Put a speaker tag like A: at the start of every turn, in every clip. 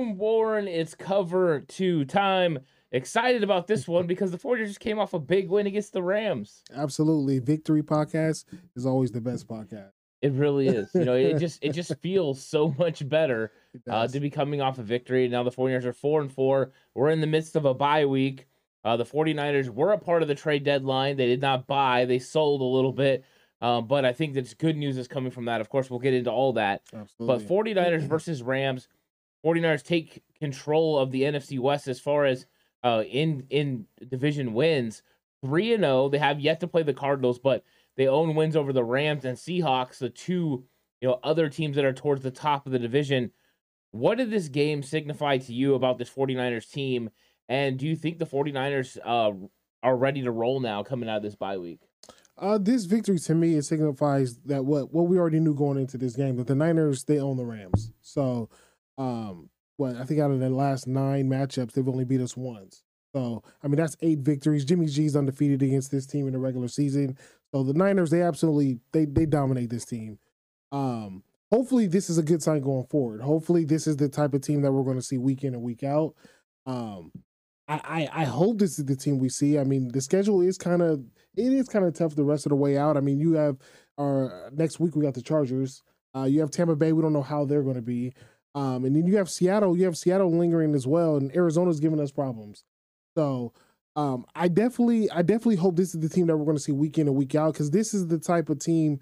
A: Boom, Warren, it's cover two time. Excited about this one because the 49ers just came off a big win against the Rams.
B: Absolutely. Victory podcast is always the best podcast.
A: It really is. You know, it just it just feels so much better uh, to be coming off a victory. Now the 49ers are 4 and 4. We're in the midst of a bye week. Uh, the 49ers were a part of the trade deadline. They did not buy, they sold a little bit. Um, but I think that's good news is coming from that. Of course, we'll get into all that. Absolutely. But 49ers versus Rams. 49ers take control of the NFC West as far as uh, in in division wins. 3 and 0. They have yet to play the Cardinals, but they own wins over the Rams and Seahawks, the two, you know, other teams that are towards the top of the division. What did this game signify to you about this 49ers team? And do you think the 49ers uh, are ready to roll now coming out of this bye week?
B: Uh, this victory to me it signifies that what what we already knew going into this game that the Niners they own the Rams. So um, I think out of the last nine matchups, they've only beat us once. So I mean that's eight victories. Jimmy G's undefeated against this team in the regular season. So the Niners, they absolutely they they dominate this team. Um, hopefully this is a good sign going forward. Hopefully this is the type of team that we're going to see week in and week out. Um, I, I I hope this is the team we see. I mean the schedule is kind of it is kind of tough the rest of the way out. I mean you have our next week we got the Chargers. Uh, you have Tampa Bay. We don't know how they're going to be. Um, and then you have Seattle, you have Seattle lingering as well, and Arizona's giving us problems. So um, I definitely, I definitely hope this is the team that we're going to see week in and week out because this is the type of team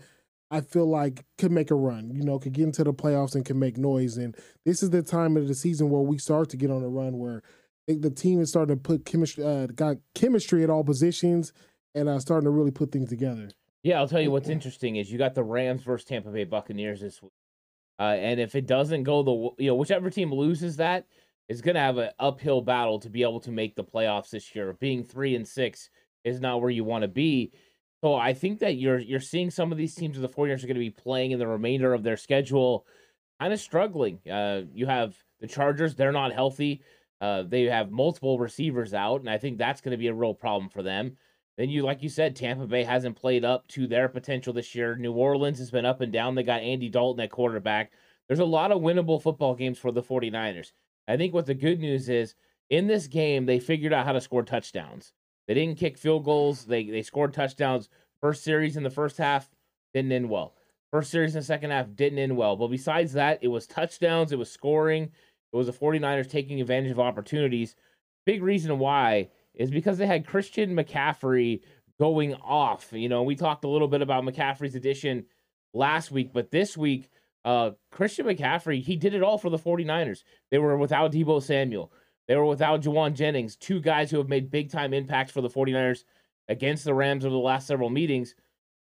B: I feel like could make a run. You know, could get into the playoffs and can make noise. And this is the time of the season where we start to get on a run where the team is starting to put chemistry, uh, got chemistry at all positions, and uh, starting to really put things together.
A: Yeah, I'll tell you what's interesting is you got the Rams versus Tampa Bay Buccaneers this week. Uh, and if it doesn't go the you know whichever team loses that is going to have an uphill battle to be able to make the playoffs this year. Being three and six is not where you want to be. So I think that you're you're seeing some of these teams of the 49ers are going to be playing in the remainder of their schedule kind of struggling. Uh, you have the Chargers; they're not healthy. Uh, they have multiple receivers out, and I think that's going to be a real problem for them. Then you, like you said, Tampa Bay hasn't played up to their potential this year. New Orleans has been up and down. They got Andy Dalton at quarterback. There's a lot of winnable football games for the 49ers. I think what the good news is in this game, they figured out how to score touchdowns. They didn't kick field goals. They they scored touchdowns. First series in the first half didn't end well. First series in the second half didn't end well. But besides that, it was touchdowns, it was scoring. It was the 49ers taking advantage of opportunities. Big reason why is because they had Christian McCaffrey going off. You know, we talked a little bit about McCaffrey's addition last week, but this week, uh, Christian McCaffrey, he did it all for the 49ers. They were without Deebo Samuel. They were without Jauan Jennings, two guys who have made big time impacts for the 49ers against the Rams over the last several meetings.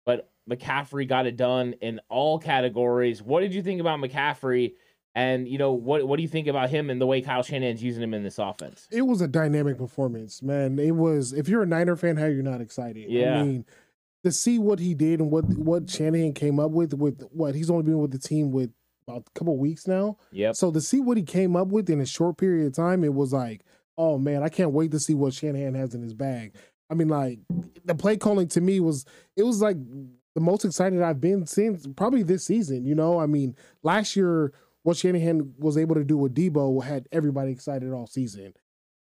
A: but McCaffrey got it done in all categories. What did you think about McCaffrey? And you know what? What do you think about him and the way Kyle Shanahan's using him in this offense?
B: It was a dynamic performance, man. It was. If you're a Niner fan, how you're not excited?
A: Yeah.
B: I mean, to see what he did and what what Shanahan came up with with what he's only been with the team with about a couple weeks now.
A: Yeah.
B: So to see what he came up with in a short period of time, it was like, oh man, I can't wait to see what Shanahan has in his bag. I mean, like the play calling to me was it was like the most excited I've been since probably this season. You know, I mean, last year what Shanahan was able to do with Deebo had everybody excited all season.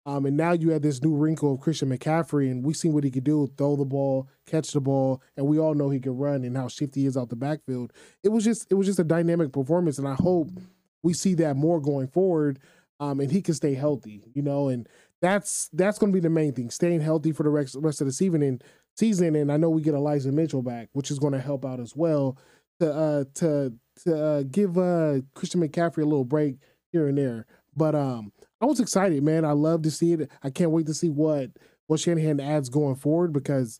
B: Um, and now you have this new wrinkle of Christian McCaffrey, and we've seen what he could do: throw the ball, catch the ball, and we all know he can run and how shifty he is out the backfield. It was just, it was just a dynamic performance, and I hope we see that more going forward. Um, and he can stay healthy, you know, and that's that's going to be the main thing: staying healthy for the rest, rest of the season. And season, and I know we get Elijah Mitchell back, which is going to help out as well to uh, to to uh, give uh, Christian McCaffrey a little break here and there. But um, I was excited, man. I love to see it. I can't wait to see what what Shanahan adds going forward because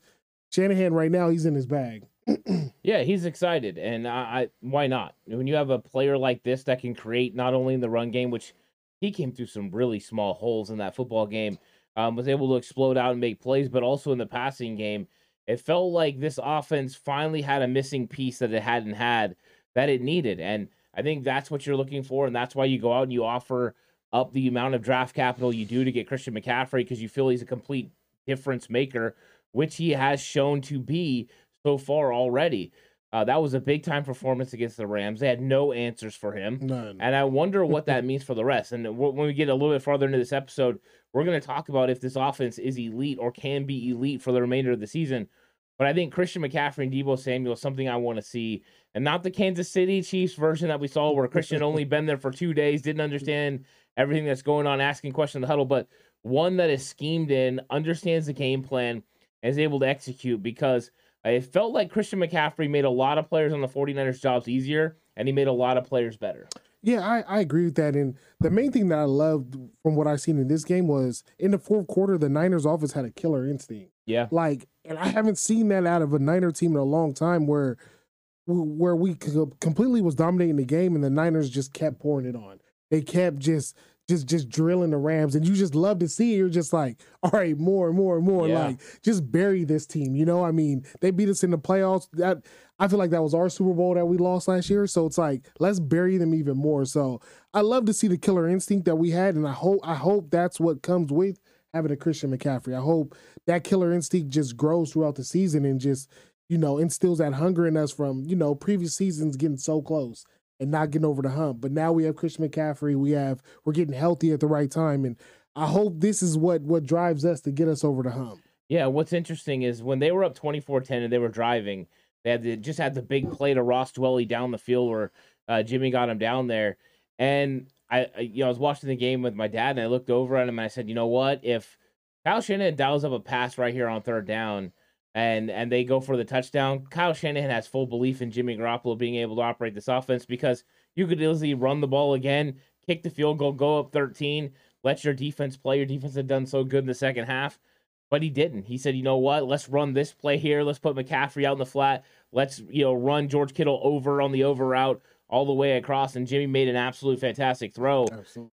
B: Shanahan right now he's in his bag.
A: yeah, he's excited, and I, I why not? When you have a player like this that can create not only in the run game, which he came through some really small holes in that football game, um, was able to explode out and make plays, but also in the passing game, it felt like this offense finally had a missing piece that it hadn't had that it needed, and I think that's what you're looking for, and that's why you go out and you offer up the amount of draft capital you do to get Christian McCaffrey because you feel he's a complete difference maker, which he has shown to be so far already. Uh, that was a big time performance against the Rams. They had no answers for him.
B: None.
A: And I wonder what that means for the rest. And w- when we get a little bit farther into this episode, we're going to talk about if this offense is elite or can be elite for the remainder of the season. But I think Christian McCaffrey and Deebo Samuel is something I want to see. And not the Kansas City Chiefs version that we saw where Christian only been there for two days, didn't understand everything that's going on, asking questions in the huddle, but one that is schemed in, understands the game plan, and is able to execute because it felt like Christian McCaffrey made a lot of players on the 49ers jobs easier and he made a lot of players better.
B: Yeah, I, I agree with that. And the main thing that I loved from what I've seen in this game was in the fourth quarter, the Niners offense had a killer instinct.
A: Yeah.
B: Like, and I haven't seen that out of a Niner team in a long time where where we completely was dominating the game and the Niners just kept pouring it on. They kept just just just drilling the Rams, and you just love to see it. You're just like, all right, more and more and more.
A: Yeah.
B: Like, just bury this team. You know, I mean, they beat us in the playoffs. That I feel like that was our Super Bowl that we lost last year. So it's like, let's bury them even more. So I love to see the killer instinct that we had, and I hope I hope that's what comes with having a Christian McCaffrey. I hope that killer instinct just grows throughout the season and just you know instills that hunger in us from you know previous seasons getting so close and not getting over the hump. But now we have Christian McCaffrey. We have we're getting healthy at the right time, and I hope this is what what drives us to get us over the hump.
A: Yeah, what's interesting is when they were up 24-10 and they were driving, they had the, just had the big play to Ross Dwelley down the field where uh, Jimmy got him down there, and I, you know I was watching the game with my dad and I looked over at him and I said, you know what, if Kyle Shanahan dials up a pass right here on third down and and they go for the touchdown. Kyle Shanahan has full belief in Jimmy Garoppolo being able to operate this offense because you could easily run the ball again, kick the field goal, go up 13, let your defense play. Your defense had done so good in the second half, but he didn't. He said, "You know what? Let's run this play here. Let's put McCaffrey out in the flat. Let's you know run George Kittle over on the over route." All the way across, and Jimmy made an absolute fantastic throw.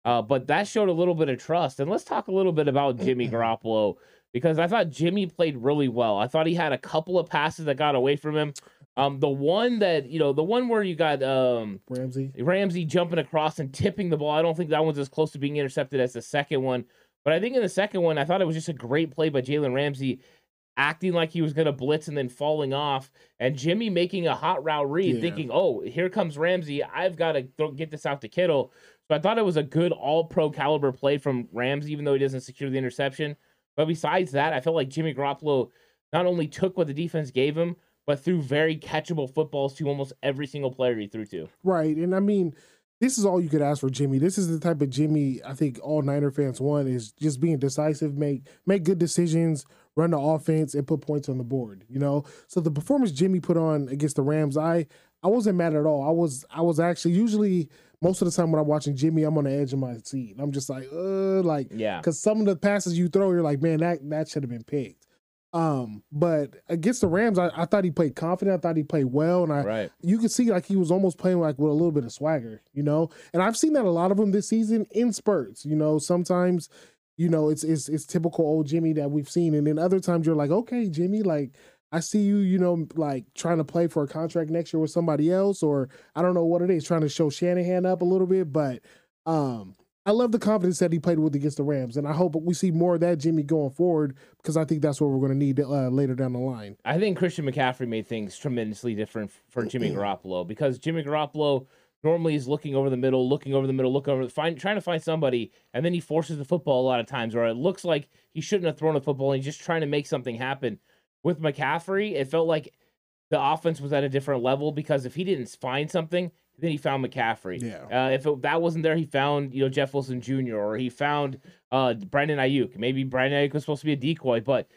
A: Uh, but that showed a little bit of trust. And let's talk a little bit about Jimmy Garoppolo because I thought Jimmy played really well. I thought he had a couple of passes that got away from him. Um, the one that you know, the one where you got um
B: Ramsey
A: Ramsey jumping across and tipping the ball. I don't think that one's as close to being intercepted as the second one. But I think in the second one, I thought it was just a great play by Jalen Ramsey, acting like he was going to blitz and then falling off, and Jimmy making a hot route read,
B: Yeah.
A: thinking, "Oh, here comes Ramsey. I've got to th- get this out to Kittle." So I thought it was a good All Pro caliber play from Ramsey, even though he doesn't secure the interception. But besides that, I felt like Jimmy Garoppolo not only took what the defense gave him, but threw very catchable footballs to almost every single player he threw to.
B: Right. And I mean, this is all you could ask for Jimmy. This is the type of Jimmy I think all Niner fans want is just being decisive, make make good decisions, run the offense, and put points on the board. You know? So the performance Jimmy put on against the Rams, I I wasn't mad at all. I was I was actually usually most of the time when I'm watching Jimmy, I'm on the edge of my seat. I'm just like, uh, like
A: Yeah.
B: because some of the passes you throw, you're like, man, that that should have been picked. Um, but against the Rams, I, I thought he played confident. I thought he played well, and I
A: Right.
B: you could see like he was almost playing like with a little bit of swagger, you know. And I've seen that a lot of them this season in spurts. You know, sometimes, you know, it's it's it's typical old Jimmy that we've seen, and then other times you're like, okay, Jimmy, like I see you, you know, like trying to play for a contract next year with somebody else, or I don't know what it is, trying to show Shanahan up a little bit, but um. I love the confidence that he played with against the Rams, and I hope we see more of that Jimmy going forward because I think that's what we're going to need uh, later down the line.
A: I think Christian McCaffrey made things tremendously different for Jimmy Garoppolo because Jimmy Garoppolo normally is looking over the middle, looking over the middle, looking over, find, trying to find somebody, and then he forces the football a lot of times, or it looks like he shouldn't have thrown the football, and he's just trying to make something happen. With McCaffrey, it felt like the offense was at a different level because if he didn't find something, then he found McCaffrey.
B: Yeah.
A: Uh, if it, that wasn't there, he found you know Jeff Wilson Jr. or he found uh, Brandon Aiyuk. Maybe Brandon Aiyuk was supposed to be a decoy, but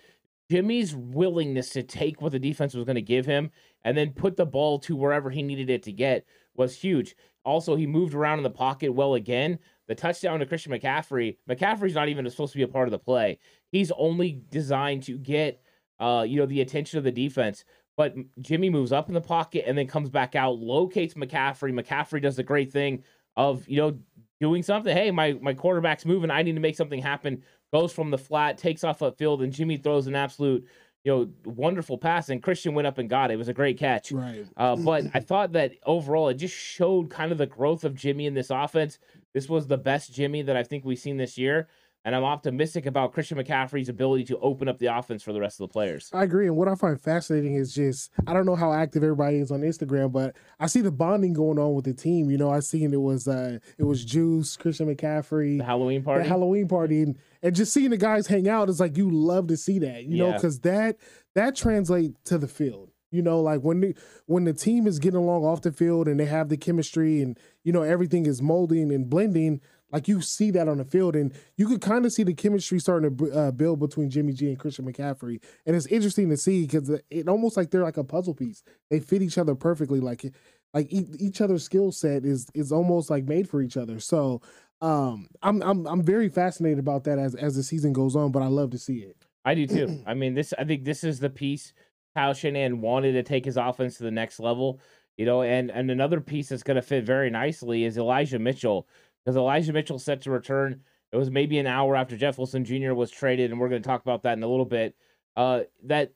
A: Jimmy's willingness to take what the defense was going to give him and then put the ball to wherever he needed it to get was huge. Also, he moved around in the pocket well again. The touchdown to Christian McCaffrey, McCaffrey's not even supposed to be a part of the play. He's only designed to get uh, you know, the attention of the defense. But Jimmy moves up in the pocket and then comes back out, locates McCaffrey. McCaffrey does the great thing of, you know, doing something. Hey, my my quarterback's moving. I need to make something happen. Goes from the flat, takes off a field, and Jimmy throws an absolute, you know, wonderful pass. And Christian went up and got it. It was a great catch.
B: Right.
A: Uh, but I thought that overall, it just showed kind of the growth of Jimmy in this offense. This was the best Jimmy that I think we've seen this year. And I'm optimistic about Christian McCaffrey's ability to open up the offense for the rest of the players.
B: I agree. And what I find fascinating is just I don't know how active everybody is on Instagram, but I see the bonding going on with the team. You know, I seen it was uh it was Juice, Christian McCaffrey,
A: The Halloween
B: the
A: party.
B: Halloween party, and, and just seeing the guys hang out is like you love to see that, you know, because that that translates to the field. You know, like when the when the team is getting along off the field and they have the chemistry and you know everything is molding and blending, like you see that on the field, and you could kind of see the chemistry starting to uh, build between Jimmy G and Christian McCaffrey, and it's interesting to see because it almost like they're like a puzzle piece. They fit each other perfectly. Like like each, each other's skill set is is almost like made for each other. So um, I'm I'm I'm very fascinated about that as as the season goes on, but I love to see it.
A: I do too. I mean, this. I think this is the piece how Shanahan wanted to take his offense to the next level. You know, and and another piece that's going to fit very nicely is Elijah Mitchell because Elijah Mitchell set to return. It was maybe an hour after Jeff Wilson Jr. was traded, and we're going to talk about that in a little bit. Uh, that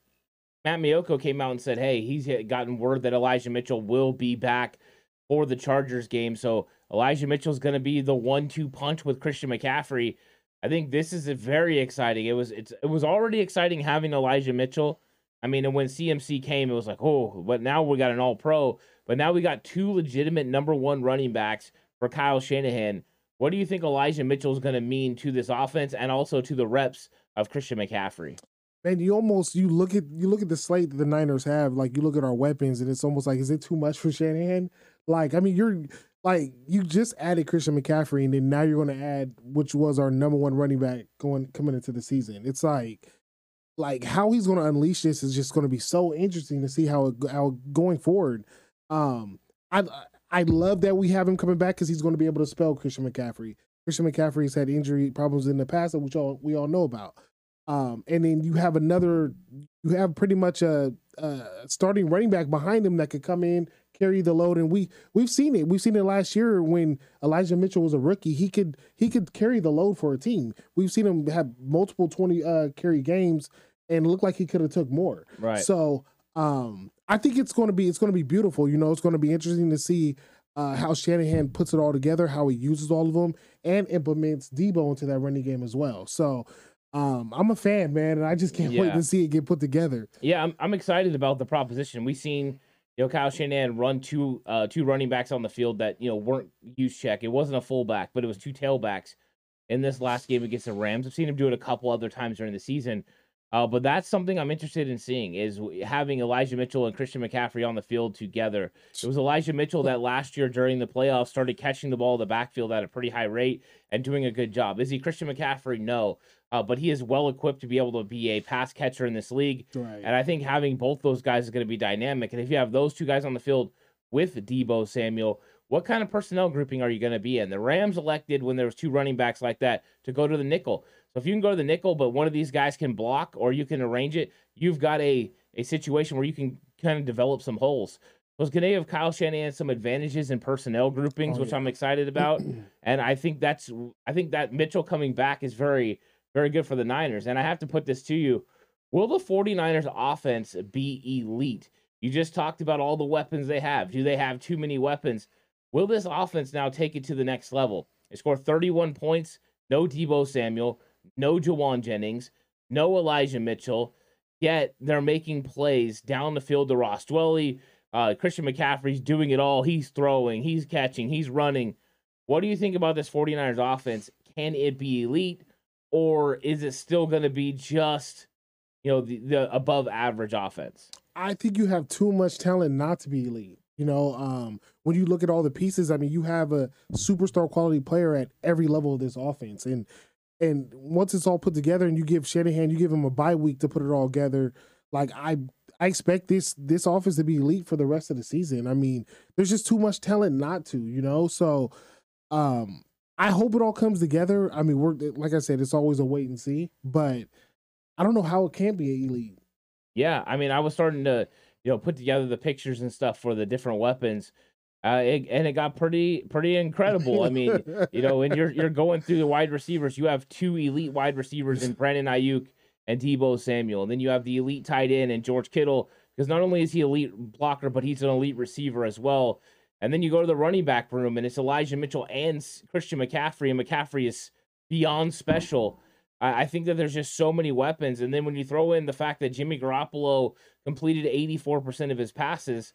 A: Matt Maiocco came out and said, "Hey, he's gotten word that Elijah Mitchell will be back for the Chargers game." So Elijah Mitchell's going to be the one-two punch with Christian McCaffrey. I think this is very exciting. It was it's it was already exciting having Elijah Mitchell. I mean, and when CMC came, it was like, oh, but now we got an All Pro. But now we got two legitimate number one running backs for Kyle Shanahan. What do you think Elijah Mitchell is going to mean to this offense and also to the reps of Christian McCaffrey?
B: Man, you almost you look at you look at the slate that the Niners have, like you look at our weapons, and it's almost like, is it too much for Shanahan? Like, I mean, you're like you just added Christian McCaffrey, and then now you're going to add, which was our number one running back going coming into the season. It's like, like how he's going to unleash this is just going to be so interesting to see how it, how going forward. Um, I I love that we have him coming back because he's going to be able to spell Christian McCaffrey. Christian McCaffrey's had injury problems in the past, which all we all know about. Um, and then you have another, you have pretty much a, a starting running back behind him that could come in, carry the load, and we we've seen it. We've seen it last year when Elijah Mitchell was a rookie. He could he could carry the load for a team. We've seen him have multiple twenty uh, carry games, and look like he could have took more.
A: Right.
B: So um, I think it's going to be it's going to be beautiful. You know, it's going to be interesting to see uh, how Shanahan puts it all together, how he uses all of them, and implements Deebo into that running game as well. So um, I'm a fan, man, and I just can't wait to see it get put together.
A: Yeah, I'm I'm excited about the proposition. We've seen you know Kyle Shanahan run two uh two running backs on the field that you know weren't use check. It wasn't a fullback, but it was two tailbacks in this last game against the Rams. I've seen him do it a couple other times during the season. Uh, but that's something I'm interested in seeing is having Elijah Mitchell and Christian McCaffrey on the field together. It was Elijah Mitchell that last year during the playoffs started catching the ball in the backfield at a pretty high rate and doing a good job. Is he Christian McCaffrey? No. Uh, but he is well equipped to be able to be a pass catcher in this league.
B: Right.
A: And I think having both those guys is going to be dynamic. And if you have those two guys on the field with Deebo Samuel, what kind of personnel grouping are you going to be in? The Rams elected when there was two running backs like that to go to the nickel. So if you can go to the nickel, but one of these guys can block or you can arrange it, you've got a a situation where you can kind of develop some holes. So it's going to give Kyle Shanahan some advantages in personnel groupings,
B: Oh,
A: which
B: yeah.
A: I'm excited about. and I think that's I think that Mitchell coming back is very very good for the Niners. And I have to put this to you. Will the 49ers offense be elite? You just talked about all the weapons they have. Do they have too many weapons? Will this offense now take it to the next level? They score 31 points, no Deebo Samuel, no Jauan Jennings, no Elijah Mitchell, yet they're making plays down the field to Ross Dwelley. Uh, Christian McCaffrey's doing it all. He's throwing, he's catching, he's running. What do you think about this 49ers offense? Can it be elite, or is it still going to be just, you know, the, the above average offense?
B: I think you have too much talent not to be elite. You know, um, when you look at all the pieces, I mean, you have a superstar quality player at every level of this offense, and and once it's all put together, and you give Shanahan, you give him a bye week to put it all together. Like I, I expect this this offense to be elite for the rest of the season. I mean, there's just too much talent not to, you know. So, um, I hope it all comes together. I mean, we're like I said, it's always a wait and see, but I don't know how it can't be elite.
A: Yeah, I mean, I was starting to, you know, put together the pictures and stuff for the different weapons, uh, it, and it got pretty, pretty incredible. I mean, you know, when you're you're going through the wide receivers, you have two elite wide receivers in Brandon Aiyuk and Deebo Samuel, and then you have the elite tight end and George Kittle, because not only is he elite blocker, but he's an elite receiver as well. And then you go to the running back room, and it's Elijah Mitchell and Christian McCaffrey, and McCaffrey is beyond special. I, I think that there's just so many weapons, and then when you throw in the fact that Jimmy Garoppolo completed 84% of his passes,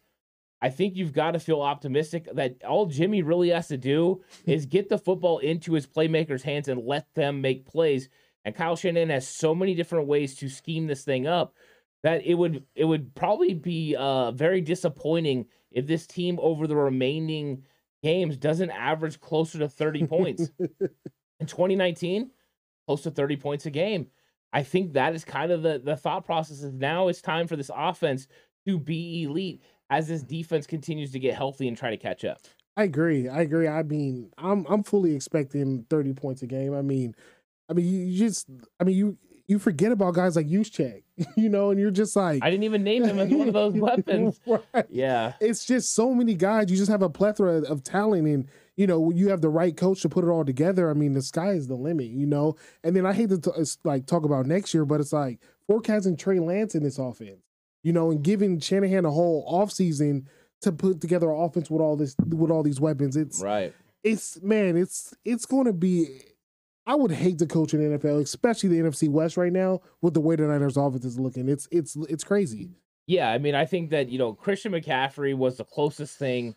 A: I think you've got to feel optimistic that all Jimmy really has to do is get the football into his playmakers' hands and let them make plays. And Kyle Shanahan has so many different ways to scheme this thing up that it would it would probably be uh, very disappointing if this team over the remaining games doesn't average closer to 30 points. In 2019, close to 30 points a game. I think that is kind of the, the thought process is now it's time for this offense to be elite as this defense continues to get healthy and try to catch up.
B: I agree. I agree. I mean, I'm I'm fully expecting 30 points a game. I mean, I mean, you just, I mean, you you forget about guys like Juszczyk, you know, and you're just like,
A: I didn't even name him as one of those weapons.
B: Right.
A: Yeah.
B: It's just so many guys. You just have a plethora of talent, and you know, you have the right coach to put it all together. I mean, the sky is the limit, you know. And then I hate to t- like talk about next year, but it's like forecasting Trey Lance in this offense, you know, and giving Shanahan a whole offseason to put together an offense with all this with all these weapons. It's
A: Right.
B: it's man, it's it's going to be. I would hate to coach in the NFL, especially the NFC West right now with the way the Niners offense is looking. It's it's it's crazy.
A: Yeah, I mean, I think that you know Christian McCaffrey was the closest thing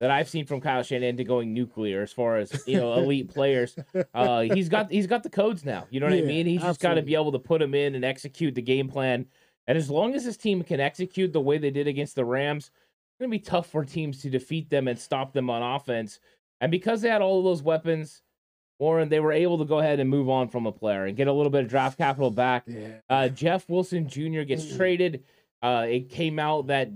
A: that I've seen from Kyle Shanahan to going nuclear as far as you know elite players. Uh, he's got he's got the codes now. You know what I mean? He's just got to be able to put them in and execute the game plan. And as long as this team can execute the way they did against the Rams, it's gonna be tough for teams to defeat them and stop them on offense. And because they had all of those weapons, Warren, they were able to go ahead and move on from a player and get a little bit of draft capital back.
B: Yeah.
A: Uh, Jeff Wilson Jr. gets
B: Mm.
A: traded. Uh, it came out that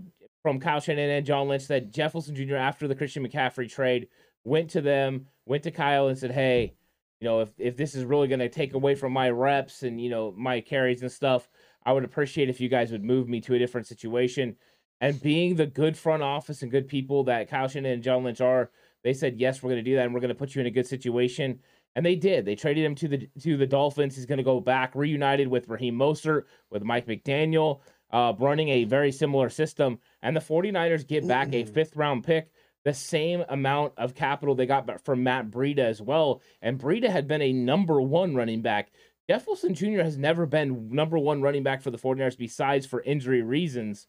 A: from Kyle Shanahan and John Lynch that Jeff Wilson Jr. after the Christian McCaffrey trade went to them, went to Kyle and said, "Hey, you know, if if this is really going to take away from my reps and you know my carries and stuff, I would appreciate if you guys would move me to a different situation." And being the good front office and good people that Kyle Shanahan and John Lynch are, they said, "Yes, we're going to do that, and we're going to put you in a good situation." And they did. They traded him to the to the Dolphins. He's going to go back reunited with Raheem Mostert, with Mike McDaniel, uh, running a very similar system. And the 49ers get back a fifth round pick, the same amount of capital they got from Matt Breida as well. And Breida had been a number one running back. Jeff Wilson Jr. has never been number one running back for the 49ers besides for injury reasons.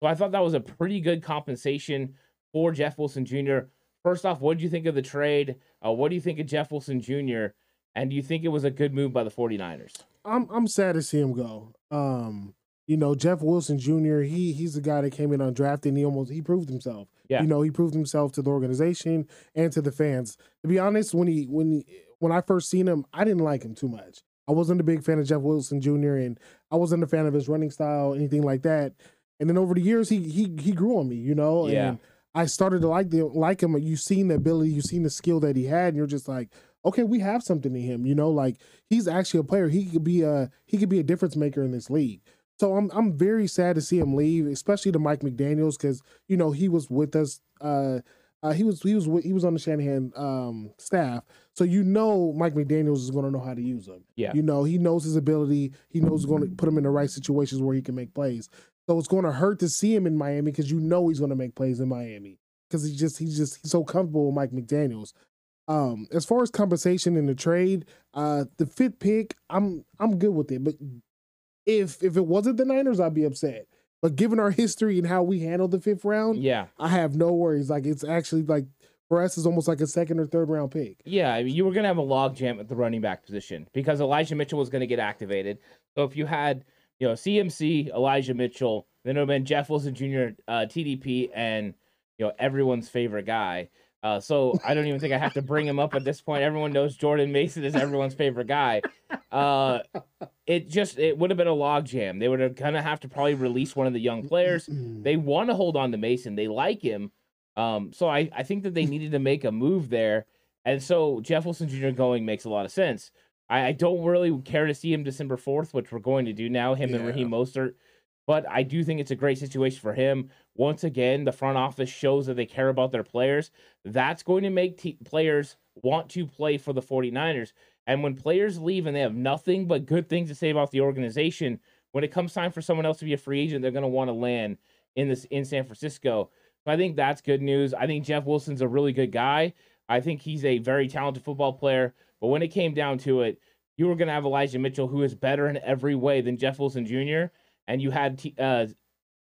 A: So I thought that was a pretty good compensation for Jeff Wilson Jr. First off, what did you think of the trade? Uh, what do you think of Jeff Wilson Jr.? And do you think it was a good move by the 49ers?
B: I'm I'm sad to see him go. Um, you know, Jeff Wilson Jr. He he's the guy that came in undrafted. And he almost he proved himself.
A: Yeah.
B: You know, he proved himself to the organization and to the fans. To be honest, when he when he, when I first seen him, I didn't like him too much. I wasn't a big fan of Jeff Wilson Jr. and I wasn't a fan of his running style, anything like that. And then over the years, he he he grew on me. You know,
A: Yeah.
B: and I started to like the like him. You've seen the ability, you've seen the skill that he had, and you're just like, okay, we have something in him. You know, like he's actually a player. He could be a he could be a difference maker in this league. So I'm I'm very sad to see him leave, especially to Mike McDaniel's because you know he was with us. Uh, uh, he was he was he was on the Shanahan um, staff, so you know Mike McDaniel's is going to know how to use him.
A: Yeah,
B: you know he knows his ability. He knows going to put him in the right situations where he can make plays. So it's going to hurt to see him in Miami because you know he's going to make plays in Miami because he just he's just he's so comfortable with Mike McDaniel's. Um, as far as compensation in the trade, uh, the fifth pick, I'm I'm good with it. But if if it wasn't the Niners, I'd be upset. But given our history and how we handled the fifth round,
A: yeah,
B: I have no worries. Like it's actually like for us, it's almost like a second or third round pick.
A: Yeah, I mean, you were gonna have a log jam at the running back position because Elijah Mitchell was gonna get activated. So if you had you know CMC, Elijah Mitchell, then it would have been Jeff Wilson Jr., uh, TDP, and you know everyone's favorite guy. Uh, so I don't even think I have to bring him up at this point. Everyone knows Jordan Mason is everyone's favorite guy. Uh, it just it would have been a logjam. They would have kind of have to probably release one of the young players. They want to hold on to Mason. They like him. Um, so I, I think that they needed to make a move there. And so Jeff Wilson Jr. going makes a lot of sense. I, I don't really care to see him December 4th, which we're going to do now, him yeah. and Raheem Mostert. But I do think it's a great situation for him. Once again, the front office shows that they care about their players. That's going to make players want to play for the 49ers. And when players leave and they have nothing but good things to say about the organization, when it comes time for someone else to be a free agent, they're going to want to land in this in San Francisco. I think that's good news. I think Jeff Wilson's a really good guy. I think he's a very talented football player. But when it came down to it, you were going to have Elijah Mitchell, who is better in every way than Jeff Wilson Jr and you had T- uh,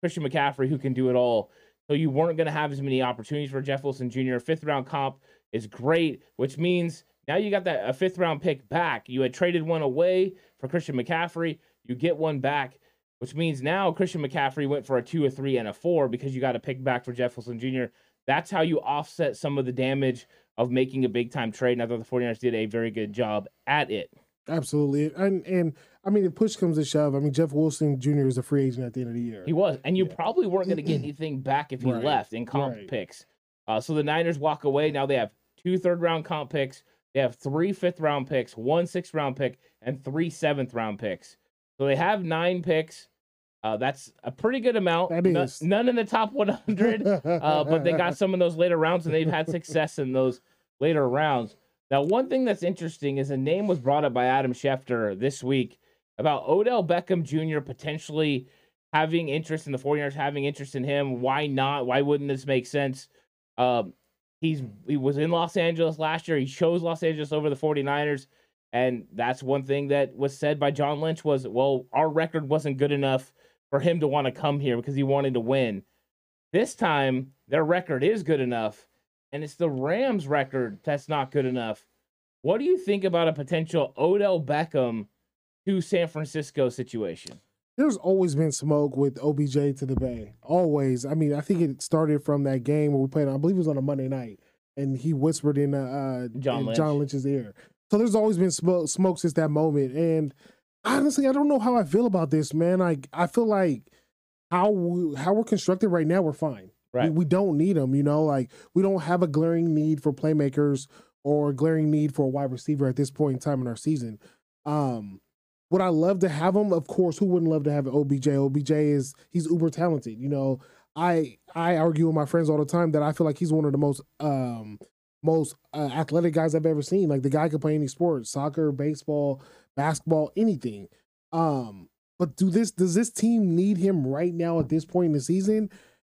A: Christian McCaffrey who can do it all. So you weren't going to have as many opportunities for Jeff Wilson Jr. Fifth round comp is great, which means now you got that a fifth round pick back. You had traded one away for Christian McCaffrey. You get one back, which means now Christian McCaffrey went for a two, a three, and a four because you got a pick back for Jeff Wilson Jr. That's how you offset some of the damage of making a big time trade. And I thought the 49ers did a very good job at it.
B: Absolutely. And and I mean, if push comes to shove, I mean, Jeff Wilson Jr. is a free agent at the end of the year.
A: He was, and you yeah. probably weren't going to get anything back if he right. left in comp right. picks. Uh, so the Niners walk away. Now they have two third round comp picks. They have three fifth round picks, one sixth round pick, and three seventh round picks. So they have nine picks. Uh, that's a pretty good amount. None in the top 100, uh, but they got some in those later rounds, and they've had success in those later rounds. Now, one thing that's interesting is a name was brought up by Adam Schefter this week about Odell Beckham Jr. potentially having interest in the 49ers, having interest in him. Why not? Why wouldn't this make sense? Um, he's he was in Los Angeles last year. He chose Los Angeles over the 49ers. And that's one thing that was said by John Lynch was, well, our record wasn't good enough for him to want to come here because he wanted to win. This time, their record is good enough and it's the Rams record that's not good enough. What do you think about a potential Odell Beckham to San Francisco situation?
B: There's always been smoke with OBJ to the Bay. Always. I mean, I think it started from that game where we played. I believe it was on a Monday night, and he whispered in, uh, John, in Lynch. John Lynch's ear. So there's always been smoke, smoke since that moment. And honestly, I don't know how I feel about this, man. Like I feel like how we, how we're constructed right now, we're fine.
A: Right.
B: We, we don't need them, you know, like we don't have a glaring need for playmakers or a glaring need for a wide receiver at this point in time in our season. Um, would I love to have him? Of course, who wouldn't love to have an OBJ? OBJ is he's uber talented. You know, I I argue with my friends all the time that I feel like he's one of the most um most uh, athletic guys I've ever seen. Like the guy can play any sport, soccer, baseball, basketball, anything. Um, but do this does this team need him right now at this point in the season?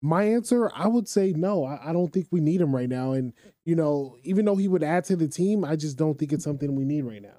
B: My answer, I would say no. I, I, don't think we need him right now. And, you know, even though he would add to the team, I just don't think it's something we need right now.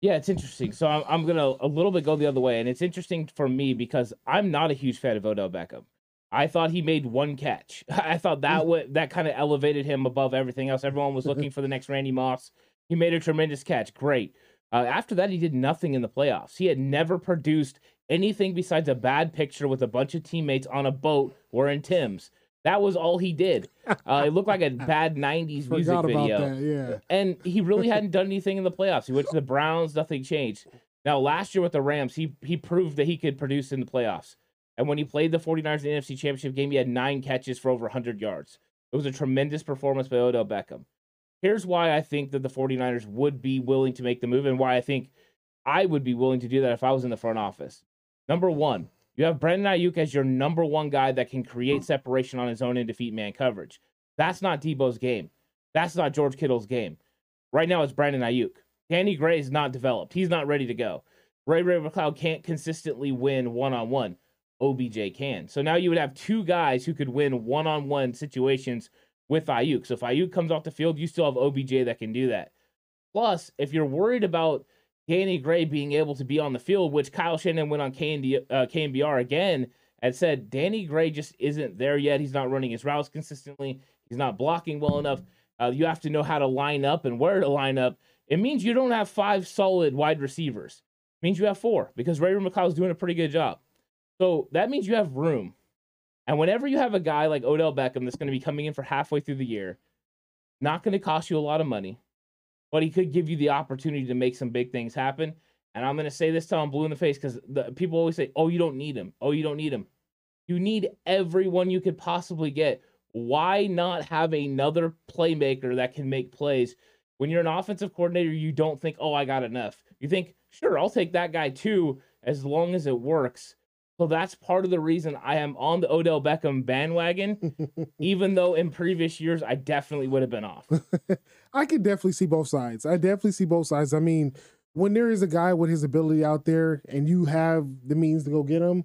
A: Yeah, it's interesting. So I'm, I'm going to a little bit go the other way. And it's interesting for me because I'm not a huge fan of Odell Beckham. I thought he made one catch. I thought that would that kind of elevated him above everything else. Everyone was looking for the next Randy Moss. He made a tremendous catch. Great. Uh, after that, he did nothing in the playoffs. He had never produced anything besides a bad picture with a bunch of teammates on a boat wearing Tim's. That was all he did. Uh, it looked like a bad '90s music video.
B: That, yeah.
A: And he really hadn't done anything in the playoffs. He went to the Browns, nothing changed. Now, last year with the Rams, he he proved that he could produce in the playoffs. And when he played the 49ers in the NFC Championship game, he had nine catches for over 100 yards. It was a tremendous performance by Odell Beckham. Here's why I think that the 49ers would be willing to make the move and why I think I would be willing to do that if I was in the front office. Number one, you have Brandon Aiyuk as your number one guy that can create separation on his own and defeat man coverage. That's not Deebo's game. That's not George Kittle's game. Right now, it's Brandon Aiyuk. Danny Gray is not developed. He's not ready to go. Ray Ray McCloud can't consistently win one on one. OBJ can. So now you would have two guys who could win one on one situations with Aiyuk. So if Aiyuk comes off the field, you still have OBJ that can do that. Plus, if you're worried about Danny Gray being able to be on the field, which Kyle Shanahan went on KND, uh, KNBR again and said Danny Gray just isn't there yet. He's not running his routes consistently. He's not blocking well enough. Uh, you have to know how to line up and where to line up. It means you don't have five solid wide receivers. It means you have four because Ray McCloud is doing a pretty good job. So that means you have room. And whenever you have a guy like Odell Beckham that's going to be coming in for halfway through the year, not going to cost you a lot of money, but he could give you the opportunity to make some big things happen. And I'm to say this till I'm blue in the face because people always say, oh, you don't need him. Oh, you don't need him. You need everyone you could possibly get. Why not have another playmaker that can make plays? When you're an offensive coordinator, you don't think, oh, I got enough. You think, sure, I'll take that guy too, as long as it works. So that's part of the reason I am on the Odell Beckham bandwagon, even though in previous years I definitely would have been off.
B: I can definitely see both sides. I definitely see both sides. I mean, when there is a guy with his ability out there and you have the means to go get him,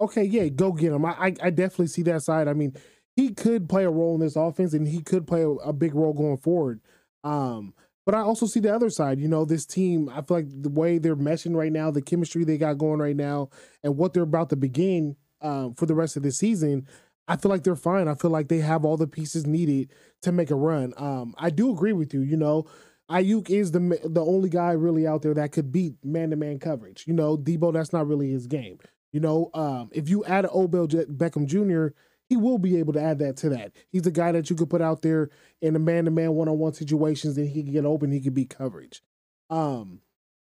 B: okay, yeah, go get him. I, I, I definitely see that side. I mean, he could play a role in this offense and he could play a, a big role going forward. Um, but I also see the other side. You know, this team, I feel like the way they're meshing right now, the chemistry they got going right now, and what they're about to begin um, for the rest of the season, I feel like they're fine. I feel like they have all the pieces needed to make a run. Um, I do agree with you. You know, Aiyuk is the the only guy really out there that could beat man to man coverage. You know, Deebo, that's not really his game. You know, um, if you add Odell Beckham Jr., he will be able to add that to that. He's the guy that you could put out there in the man to man one on one situations, and he can get open, he can be coverage. Um,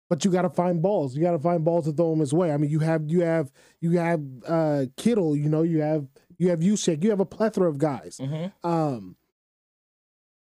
B: but you got to find balls. You got to find balls to throw him his way. I mean, you have you have you have uh Kittle. You know, you have you have Juszczyk. You have a plethora of guys. Mm-hmm. Um,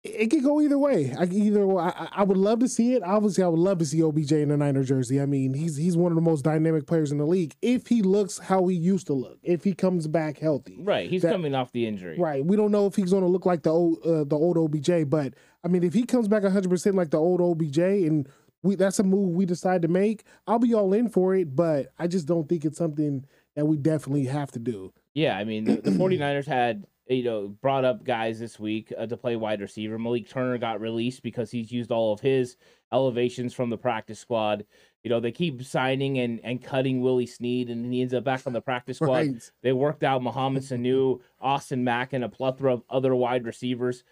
B: it could go either way. I either I, I, would love to see it. Obviously, I would love to see OBJ in a Niner jersey. I mean, he's he's one of the most dynamic players in the league. If he looks how he used to look, if he comes back healthy,
A: right? He's that, coming off the injury,
B: right? We don't know if he's going to look like the old uh, the old OBJ, but I mean, if he comes back 100 percent like the old OBJ, and we that's a move we decide to make, I'll be all in for it. But I just don't think it's something that we definitely have to do.
A: Yeah, I mean, the, the 49ers had you know, brought up guys this week uh, to play wide receiver. Malik Turner got released because he's used all of his elevations from the practice squad. You know, they keep signing and, and cutting Willie Snead, and he ends up back on the practice squad. Right. They worked out Mohamed Sanu, Austin Mack, and a plethora of other wide receivers.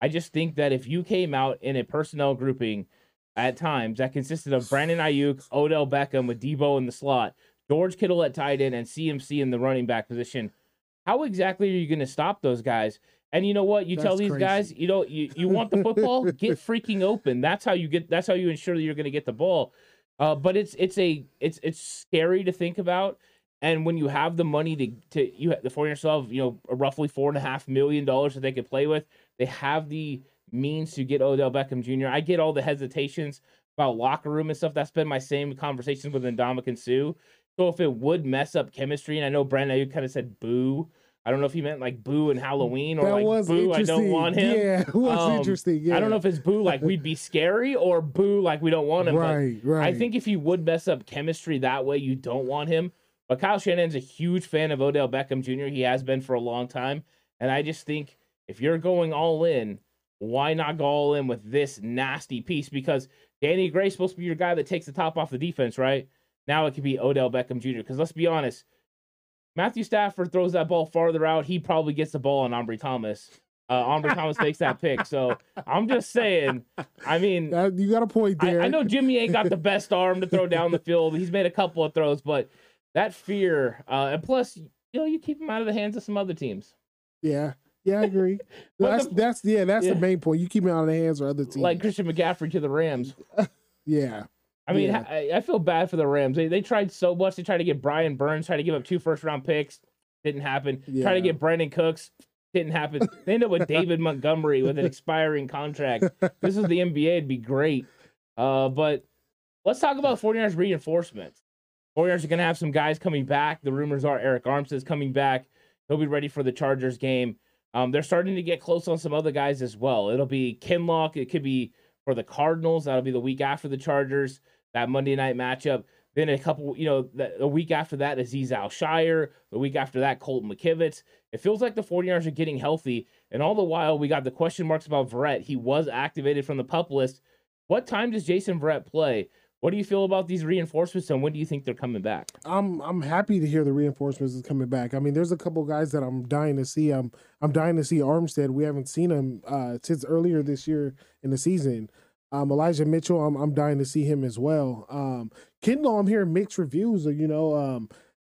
A: I just think that if you came out in a personnel grouping at times that consisted of Brandon Aiyuk, Odell Beckham with Deebo in the slot, George Kittle at tight end, and CMC in the running back position – how exactly are you going to stop those guys? And you know what? You that's tell these crazy. guys, you know, you, you want the football, get freaking open. That's how you get. That's how you ensure that you're going to get the ball. Uh, but it's it's a it's it's scary to think about. And when you have the money to to you the for yourself, you know, roughly four and a half million dollars that they could play with, they have the means to get Odell Beckham Jr. I get all the hesitations about locker room and stuff. That's been my same conversations with Ndamukong Suh. So if it would mess up chemistry, and I know Brandon, you kind of said boo. I don't know if he meant like boo and Halloween or that like boo, I don't want him.
B: Yeah, it was um, interesting. Yeah.
A: I don't know if it's boo like we'd be scary or boo like we don't want him.
B: Right, right.
A: I think if he would mess up chemistry that way, you don't want him. But Kyle Shanahan's a huge fan of Odell Beckham Jr. He has been for a long time. And I just think if you're going all in, why not go all in with this nasty piece? Because Danny Gray's supposed to be your guy that takes the top off the defense, right? Now it could be Odell Beckham Jr. Because let's be honest, Matthew Stafford throws that ball farther out. He probably gets the ball on Ambry Thomas. Uh, Thomas takes that pick. So I'm just saying. I mean,
B: you got a point there.
A: I, I, know Jimmy ain't got the best arm to throw down the field. He's made a couple of throws, but that fear, uh, and plus, you know, you keep him out of the hands of some other teams.
B: Yeah. Yeah, I agree. that's the, that's yeah, that's yeah. the main point. You keep him out of the hands of other teams,
A: like Christian McCaffrey to the Rams.
B: yeah,
A: I mean, yeah. I, I, feel bad for the Rams. They, they tried so much. They tried to get Brian Burns, tried to give up two first round picks. Didn't happen. Yeah. Try to get Brandin Cooks. didn't happen. They end up with David Montgomery with an expiring contract. This is the NBA. It'd be great. Uh, but let's talk about 49ers reinforcements. 49ers are going to have some guys coming back. The rumors are Arik Armstead's coming back. He'll be ready for the Chargers game. Um, they're starting to get close on some other guys as well. It'll be Kinlaw. It could be for the Cardinals. That'll be the week after the Chargers, that Monday night matchup. Then a couple, you know, the, week after that, Azeez Al-Shaair. The week after that, Colton McKivitz. It feels like the 49ers are getting healthy. And all the while, we got the question marks about Verrett. He was activated from the pup list. What time does Jason Verrett play? What do you feel about these reinforcements, and when do you think they're coming back?
B: I'm I'm happy to hear the reinforcements is coming back. I mean, there's a couple guys that I'm dying to see. I'm I'm dying to see Armstead. We haven't seen him uh, since earlier this year in the season. Um, Elijah Mitchell, I'm I'm dying to see him as well. Um, Kinlaw, I'm hearing mixed reviews. You know, um,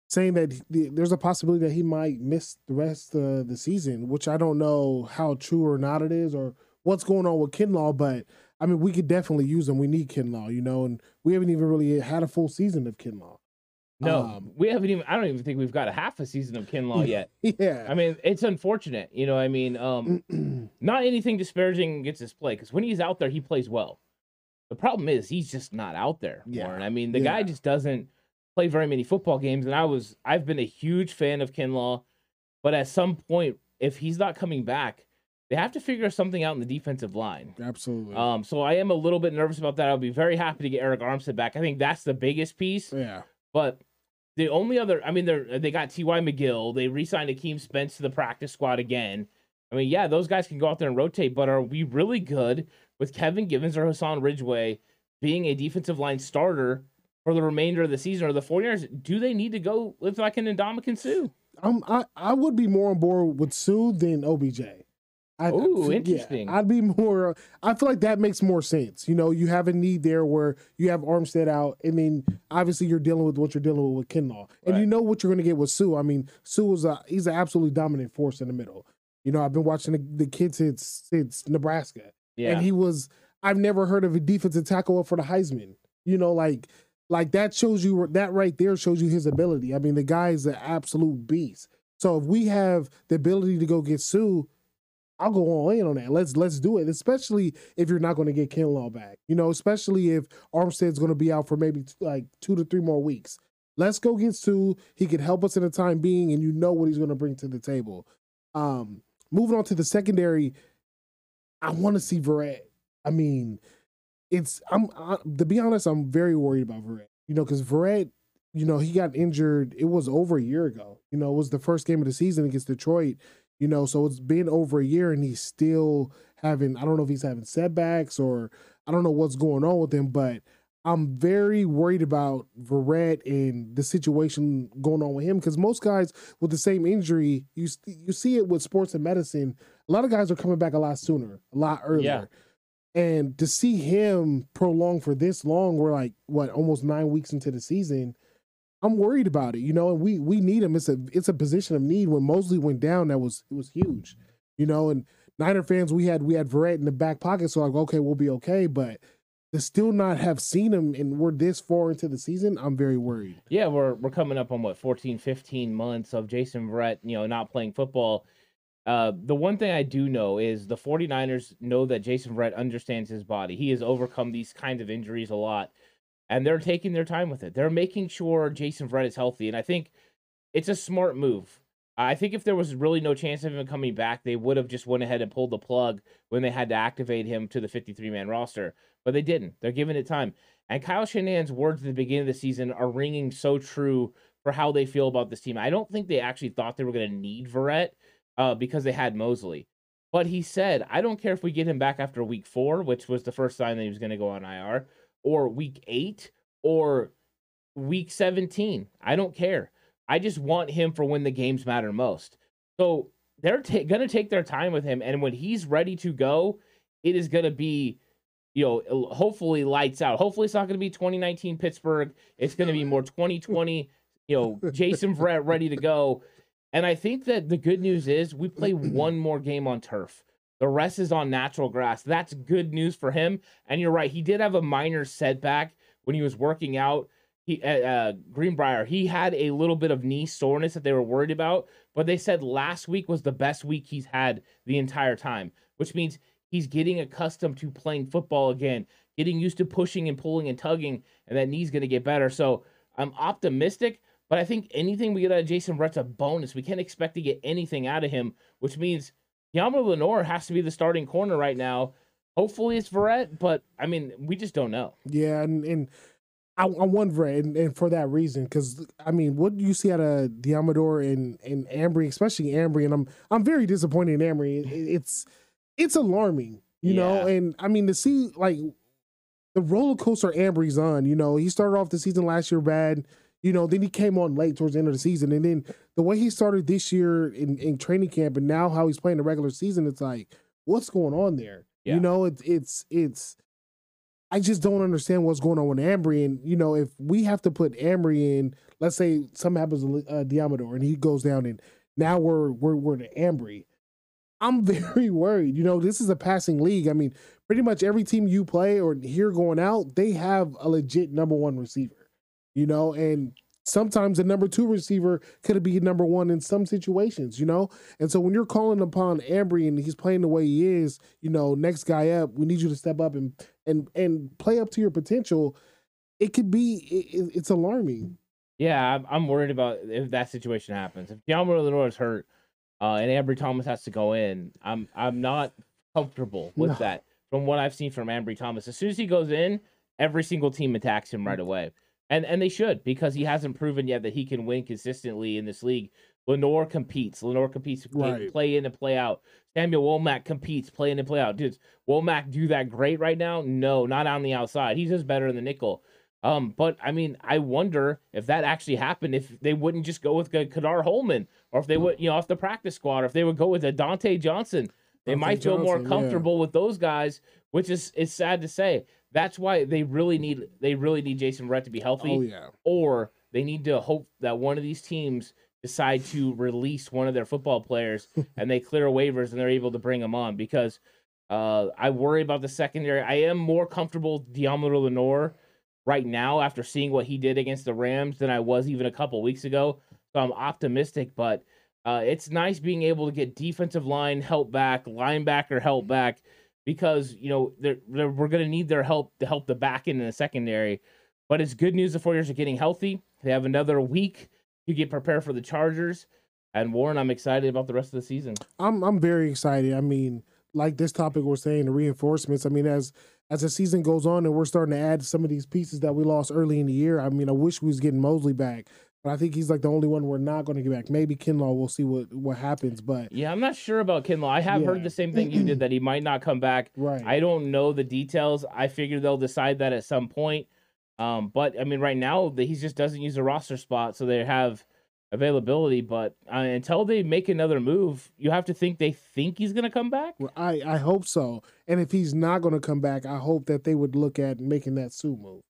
B: saying that he, there's a possibility that he might miss the rest of the season, which I don't know how true or not it is, or what's going on with Kinlaw. But I mean, we could definitely use him. We need Kinlaw, you know, and we haven't even really had a full season of Kinlaw.
A: No, um, we haven't even. I don't even think we've got a half a season of Kinlaw yet.
B: Yeah,
A: I mean it's unfortunate. You know, I mean, um, not anything disparaging against his play because when he's out there, he plays well. The problem is he's just not out there. Yeah, Warren. I mean, the yeah. guy just doesn't play very many football games, and I was I've been a huge fan of Kinlaw, but at some point, if he's not coming back, they have to figure something out in the defensive line.
B: Absolutely.
A: Um, so I am a little bit nervous about that. I'll be very happy to get Arik Armstead back. I think that's the biggest piece.
B: Yeah.
A: But the only other, I mean, they they got T.Y. McGill. They re-signed Akeem Spence to the practice squad again. I mean, yeah, those guys can go out there and rotate, but are we really good with Kevin Givens or Hassan Ridgeway being a defensive line starter for the remainder of the season? Or the 49ers, do they need to go with like an Ndamukong Suh?
B: Um, I, I would be more on board with Suh than OBJ.
A: I, Ooh, interesting.
B: Yeah, I'd be more. I feel like that makes more sense. You know, you have a need there where you have Armstead out, and then obviously you're dealing with what you're dealing with with Kinlaw, and right. you know what you're going to get with Suh. I mean, Suh is a he's an absolutely dominant force in the middle. You know, I've been watching the, the kid since since Nebraska, yeah. and he was. I've never heard of a defensive tackle up for the Heisman. You know, like like that shows you that right there shows you his ability. I mean, the guy is an absolute beast. So if we have the ability to go get Suh I'll go all in on that. Let's let's do it, especially if you're not going to get Kinlaw back. You know, especially if Armstead's going to be out for maybe t- like two to three more weeks. Let's go get Suh. He could help us in the time being, and you know what he's going to bring to the table. Um, moving on to the secondary, I want to see Verrett. I mean, it's I'm I, to be honest, I'm very worried about Verrett. You know, because Verrett, you know, he got injured. It was over a year ago. You know, it was the first game of the season against Detroit you know, so it's been over a year and he's still having, I don't know if he's having setbacks or I don't know what's going on with him, but I'm very worried about Verrett and the situation going on with him because most guys with the same injury, you you see it with sports and medicine. A lot of guys are coming back a lot sooner, a lot earlier. Yeah. And to see him prolong for this long, we're like what almost nine weeks into the season. I'm worried about it, you know, and we we need him. It's a it's a position of need. When Moseley went down, that was it was huge, you know. And Niner fans, we had we had Verrett in the back pocket, so like, okay, we'll be okay. But to still not have seen him and we're this far into the season, I'm very worried.
A: Yeah, we're we're coming up on what 14, 15 months of Jason Verrett, you know, not playing football. Uh, the one thing I do know is the 49ers know that Jason Verrett understands his body. He has overcome these kinds of injuries a lot and they're taking their time with it. They're making sure Jason Verrett is healthy, and I think it's a smart move. I think if there was really no chance of him coming back, they would have just went ahead and pulled the plug when they had to activate him to the 53 man roster, but they didn't. They're giving it time. And Kyle Shanahan's words at the beginning of the season are ringing so true for how they feel about this team. I don't think they actually thought they were going to need Verrett uh, because they had Moseley. But he said, I don't care if we get him back after week four, which was the first time that he was going to go on IR or week eight or week 17. I don't care. I just want him for when the games matter most. So they're ta- going to take their time with him. And when he's ready to go, it is going to be, you know, hopefully lights out. Hopefully it's not going to be 2019 Pittsburgh. It's going to be more 2020, you know, Jason Verrett ready to go. And I think that the good news is we play one more game on turf. The rest is on natural grass. That's good news for him. And you're right, he did have a minor setback when he was working out. He uh, uh, Greenbrier, he had a little bit of knee soreness that they were worried about, but they said last week was the best week he's had the entire time, which means he's getting accustomed to playing football again, getting used to pushing and pulling and tugging, and that knee's going to get better. So I'm optimistic, but I think anything we get out of Jason Verrett's a bonus. We can't expect to get anything out of him, which means Deommodore Lenoir has to be the starting corner right now. Hopefully it's Verrett, but I mean, we just don't know.
B: Yeah, and and I, I want Verrett, and, and for that reason, because I mean, what do you see out of Deommodore and and Ambry, especially Ambry, and I'm I'm very disappointed in Ambry. It, it's it's alarming, you yeah. know, and I mean to see like the roller coaster Ambry's on. You know, he started off the season last year bad. You know, then he came on late towards the end of the season, and then the way he started this year in, in training camp, and now how he's playing the regular season, it's like, what's going on there? Yeah. You know, it's it's it's. I just don't understand what's going on with Ambry, and you know, if we have to put Ambry in, let's say something happens to uh, Deommodore and he goes down, and now we're we're we're to Ambry. I'm very worried. You know, this is a passing league. I mean, pretty much every team you play or hear going out, they have a legit number one receiver. You know, and sometimes the number two receiver could be number one in some situations, you know? And so when you're calling upon Ambry and he's playing the way he is, you know, next guy up, we need you to step up and and and play up to your potential. It could be it, it's alarming.
A: Yeah, I'm, I'm worried about if that situation happens. If Deommodore Lenoir is hurt, uh, and Ambry Thomas has to go in, I'm I'm not comfortable with no. that. From what I've seen from Ambry Thomas, as soon as he goes in, every single team attacks him right away and and they should because he hasn't proven yet that he can win consistently in this league. Lenoir competes. Lenoir competes right. play in and play out. Samuel Womack competes, play in and play out. Does Womack do that great right now? No, not on the outside. He's just better in the nickel. Um, but I mean, I wonder if that actually happened, if they wouldn't just go with Ka'dar Hollman, or if they would, you know, off the practice squad, or if they would go with a Dontae Johnson. They Dontae might feel Johnson, more comfortable yeah. with those guys, which is is sad to say. That's why they really need they really need Jason Verrett to be healthy.
B: Oh yeah.
A: Or they need to hope that one of these teams decide to release one of their football players and they clear waivers and they're able to bring them on because uh, I worry about the secondary. I am more comfortable Deommodore Lenoir right now after seeing what he did against the Rams than I was even a couple weeks ago. So I'm optimistic, but uh, it's nice being able to get defensive line help back, linebacker help back, because you know they're, they're, we're going to need their help to help the back end in the secondary. But it's good news the 49ers are getting healthy. They have another week to get prepared for the Chargers. And Warren, I'm excited about the rest of the season.
B: I'm I'm very excited. I mean, like this topic we're saying, the reinforcements. I mean, as as the season goes on and we're starting to add some of these pieces that we lost early in the year. I mean, I wish we was getting Moseley back. But I think he's like the only one we're not going to get back. Maybe Kinlaw. We'll see what what happens. But
A: yeah, I'm not sure about Kinlaw. I have yeah. heard the same thing you did that he might not come back.
B: Right.
A: I don't know the details. I figure they'll decide that at some point. Um, but I mean, right now he just doesn't use a roster spot, so they have availability. But uh, until they make another move, you have to think they think he's going to come back.
B: Well, I I hope so. And if he's not going to come back, I hope that they would look at making that Suh move.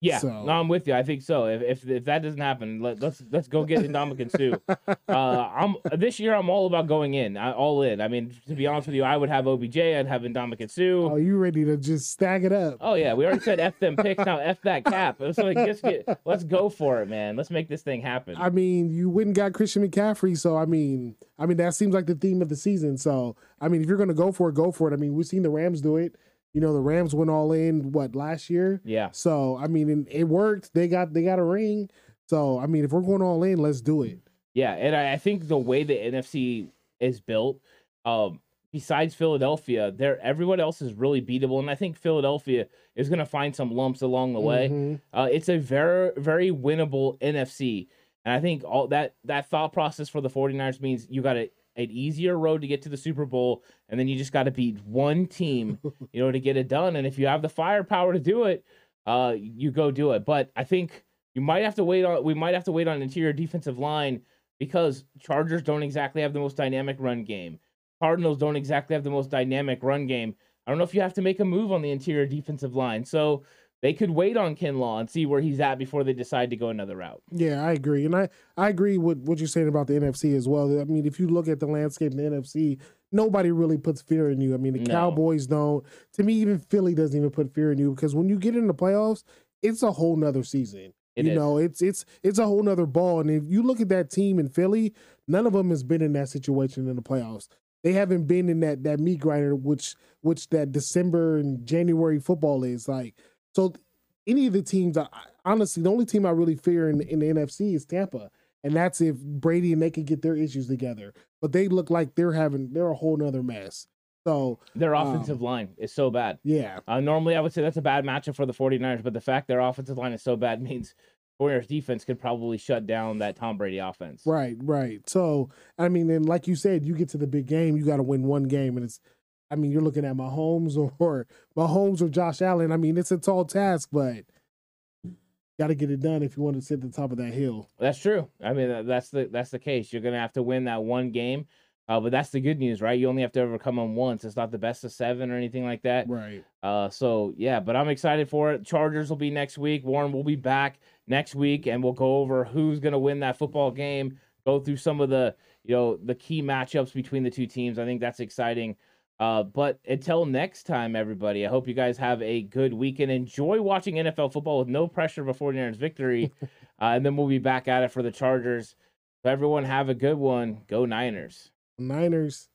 A: Yeah, so. no, I'm with you. I think so. If if, if that doesn't happen, let, us let's, let's go get Ndamukong Suh. uh, I'm this year. I'm all about going in, I, all in. I mean, to be honest with you, I would have OBJ. I'd have Ndamukong Suh.
B: Oh, you ready to just stack it up?
A: Oh yeah, we already said f them picks. Now f that cap. So like, just get, let's go for it, man. Let's make this thing happen.
B: I mean, you wouldn't got Christian McCaffrey, so I mean, I mean that seems like the theme of the season. So I mean, if you're gonna go for it, go for it. I mean, we've seen the Rams do it. You know, the Rams went all in what last year.
A: Yeah.
B: So I mean, it worked. They got they got a ring. So I mean, if we're going all in, let's do it.
A: Yeah, and I think the way the NFC is built, um, besides Philadelphia, there everyone else is really beatable, and I think Philadelphia is going to find some lumps along the way. Mm-hmm. Uh, it's a very very winnable NFC, and I think all that that thought process for the 49ers means you got to an easier road to get to the Super Bowl, and then you just got to beat one team, you know, to get it done. And if you have the firepower to do it, uh, you go do it. But I think you might have to wait on. We might have to wait on interior defensive line because Chargers don't exactly have the most dynamic run game. Cardinals don't exactly have the most dynamic run game. I don't know if you have to make a move on the interior defensive line. So they could wait on Kinlaw and see where he's at before they decide to go another route.
B: Yeah, I agree, and I I agree with what you're saying about the NFC as well. I mean, if you look at the landscape in the NFC, nobody really puts fear in you. I mean, the no. Cowboys don't. To me, even Philly doesn't even put fear in you because when you get in the playoffs, it's a whole nother season. It you is. know, it's it's it's a whole nother ball. And if you look at that team in Philly, None of them has been in that situation in the playoffs. They haven't been in that that meat grinder, which which that December and January football is like. So any of the teams, I, honestly, the only team I really fear in, in the NFC is Tampa, and that's if Brady and they can get their issues together. But they look like they're having they're a whole nother mess. So
A: Their
B: Um,
A: offensive line is so bad.
B: yeah,
A: Uh, normally, I would say that's a bad matchup for the 49ers, but the fact their offensive line is so bad means 49ers defense could probably shut down that Tom Brady offense.
B: right, right. So I mean, and like you said, you get to the big game, you got to win one game, and it's. I mean, you're looking at Mahomes or, Mahomes or Josh Allen. I mean, it's a tall task, but got to get it done if you want to sit at the top of that hill.
A: That's true. I mean, that's the that's the case. You're gonna have to win that one game, uh, but that's the good news, right? You only have to overcome them once. It's not the best of seven or anything like that.
B: Right.
A: Uh, so yeah, but I'm excited for it. Chargers will be next week. Warren will be back next week, and we'll go over who's gonna win that football game. Go through some of the you know the key matchups between the two teams. I think that's exciting. Uh, but until next time, everybody, I hope you guys have a good weekend. Enjoy watching NFL football with no pressure of a 49ers victory. uh, and then we'll be back at it for the Chargers. So everyone have a good one. Go Niners.
B: Niners.